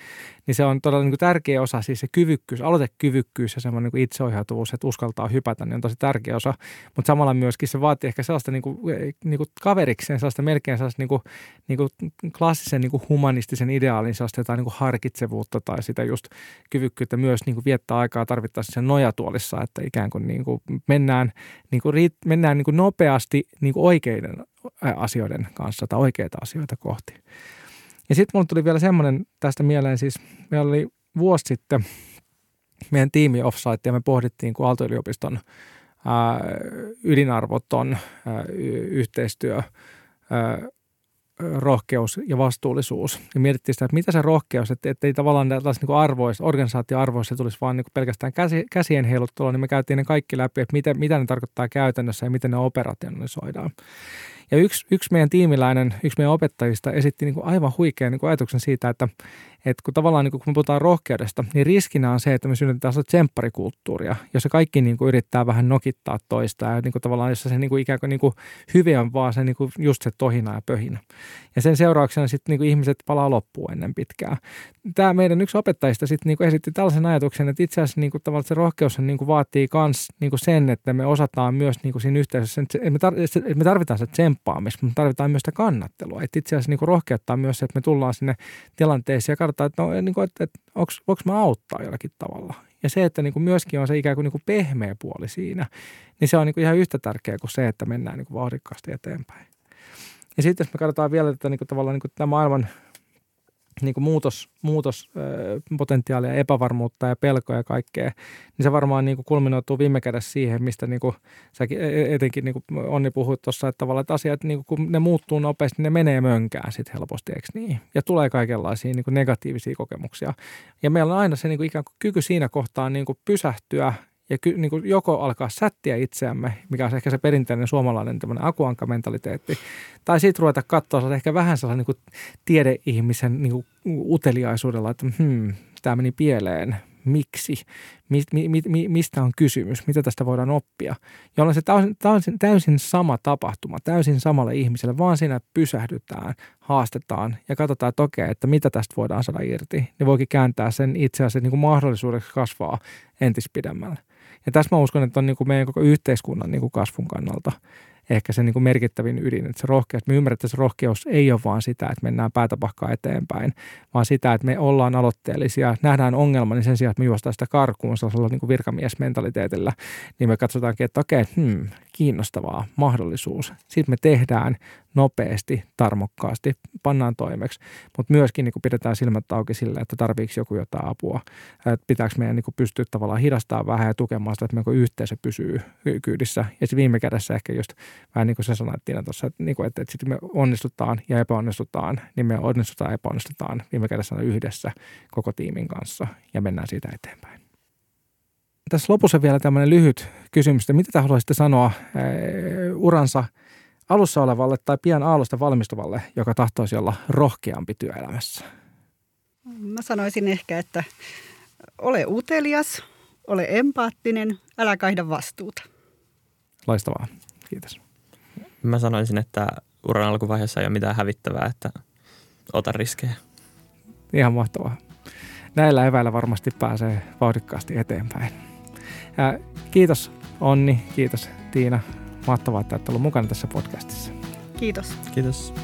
niin se on todella niin kuin tärkeä osa, siis se kyvykkyys, aloitekyvykkyys ja semmoinen niin itseohjautuvuus, että uskaltaa hypätä, niin on tosi tärkeä osa, mutta samalla myöskin se vaatii ehkä sellaista niin kuin, niin kuin kaverikseen, sellaista melkein sellaista niin kuin, niin kuin klassisen niin kuin humanistisen ideaalin sellaista jotain niin kuin harkitsevuutta tai sitä just kyvykkyyttä myös niin kuin viettää aikaa tarvittaessa sen nojatuolissa, että ikään kuin, niin kuin mennään, niin kuin, mennään niin kuin nopeasti niin kuin oikeiden asioiden kanssa tai oikeita asioita kohti. Ja sitten mulle tuli vielä semmoinen tästä mieleen, siis meillä oli vuosi sitten meidän tiimi offsite ja me pohdittiin, kun Aalto-yliopiston ää, ydinarvoton ää, yhteistyö, ää, rohkeus ja vastuullisuus. Ja mietittiin sitä, että mitä se rohkeus, että, että ei tavallaan tällaisessa niin arvoissa, organisaatioarvoissa tulisi vaan niin pelkästään käsi, käsien heiluttelua, niin me käytiin ne kaikki läpi, että mitä, mitä ne tarkoittaa käytännössä ja miten ne operationalisoidaan. Ja yksi, yksi meidän tiimiläinen, yksi meidän opettajista esitti niin kuin aivan huikean niin kuin ajatuksen siitä, että, että kun tavallaan niin kuin, kun me puhutaan rohkeudesta, niin riskinä on se, että me synnytetään sellaista tsempparikulttuuria, jossa kaikki niin kuin yrittää vähän nokittaa toista ja niin kuin tavallaan jossa se niin kuin ikään kuin, niin kuin hyve on vaan se niin kuin just se tohina ja pöhinä. Ja sen seurauksena sitten niin kuin ihmiset palaa loppuun ennen pitkää. Tämä meidän yksi opettajista sitten niin kuin esitti tällaisen ajatuksen, että itse asiassa niin kuin tavallaan se rohkeus niin kuin vaatii myös niin kuin sen, että me osataan myös niin kuin siinä yhteisössä, että me, tarvitaan se tsemppaamista, mutta tarvitaan myös sitä kannattelua. Että itse asiassa niin kuin rohkeuttaa myös se, että me tullaan sinne tilanteeseen ja katsotaan, että, no, niin kuin, että, että onko mä auttaa jollakin tavalla. Ja se, että niin kuin myöskin on se ikään kuin, niin kuin pehmeä puoli siinä, niin se on niin kuin ihan yhtä tärkeää kuin se, että mennään niin kuin vauhdikkaasti eteenpäin. Ja sitten jos me katsotaan vielä tätä niin kuin tavallaan niin kuin tämä maailman niin kuin muutos, muutospotentiaalia, epävarmuutta ja pelkoja ja kaikkea, niin se varmaan niin kuin kulminoituu viime kädessä siihen, mistä niin kuin säkin e, e, etenkin niin kuin Onni puhuit tuossa, että tavallaan että asiat, niin kuin, kun ne muuttuu nopeasti, ne menee mönkään sitten helposti, eikö niin? Ja tulee kaikenlaisia niin kuin negatiivisia kokemuksia. Ja meillä on aina se niin kuin ikään kuin kyky siinä kohtaa niin kuin pysähtyä ja ky, niin kuin joko alkaa sättiä itseämme, mikä on ehkä se perinteinen suomalainen tämmöinen akuanka-mentaliteetti, tai sitten ruveta katsoa ehkä vähän sellaisen niin kuin tiedeihmisen niin kuin uteliaisuudella, että hmm, tämä meni pieleen, miksi, mi, mi, mi, mistä on kysymys, mitä tästä voidaan oppia. Jolloin se täysin, täysin, täysin sama tapahtuma, täysin samalle ihmiselle, vaan siinä pysähdytään, haastetaan ja katsotaan, että okei, että mitä tästä voidaan saada irti. Niin voikin kääntää sen itse asiassa niin kuin mahdollisuudeksi kasvaa entis pidemmälle. Ja tässä mä uskon, että on niin kuin meidän koko yhteiskunnan niin kuin kasvun kannalta ehkä se niin kuin merkittävin ydin, että se rohkeus, me ymmärrämme, että se rohkeus ei ole vaan sitä, että mennään päätapahkaa eteenpäin, vaan sitä, että me ollaan aloitteellisia, nähdään ongelma, niin sen sijaan, että me juostaan sitä karkuun sellaisella niin kuin virkamiesmentaliteetillä, niin me katsotaankin, että okei, hmm, kiinnostavaa, mahdollisuus. Sitten me tehdään nopeasti, tarmokkaasti, pannaan toimeksi, mutta myöskin niin kuin pidetään silmät auki sille, että tarviiko joku jotain apua, että pitääkö meidän niin kuin pystyä tavallaan hidastamaan vähän ja tukemaan sitä, että meidän yhteisö pysyy kyydissä. Ja sitten viime kädessä ehkä just vähän niin kuin sä sanoit Tiina tuossa, että, niin kuin, että, että sitten me onnistutaan ja epäonnistutaan, niin me onnistutaan ja epäonnistutaan viime kädessä yhdessä koko tiimin kanssa ja mennään siitä eteenpäin. Tässä lopussa vielä tämmöinen lyhyt kysymys, että mitä te haluaisitte sanoa uransa alussa olevalle tai pian aallosta valmistuvalle, joka tahtoisi olla rohkeampi työelämässä? Mä sanoisin ehkä, että ole utelias, ole empaattinen, älä kaihda vastuuta. Loistavaa. Kiitos. Mä sanoisin, että uran alkuvaiheessa ei ole mitään hävittävää, että ota riskejä. Ihan mahtavaa. Näillä eväillä varmasti pääsee vauhdikkaasti eteenpäin. Ja kiitos Onni, kiitos Tiina. Mahtavaa, että olet ollut mukana tässä podcastissa. Kiitos. Kiitos.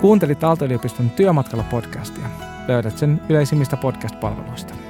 Kuuntelit Aalto-yliopiston Työmatkalla podcastia. Löydät sen yleisimmistä podcast-palveluista.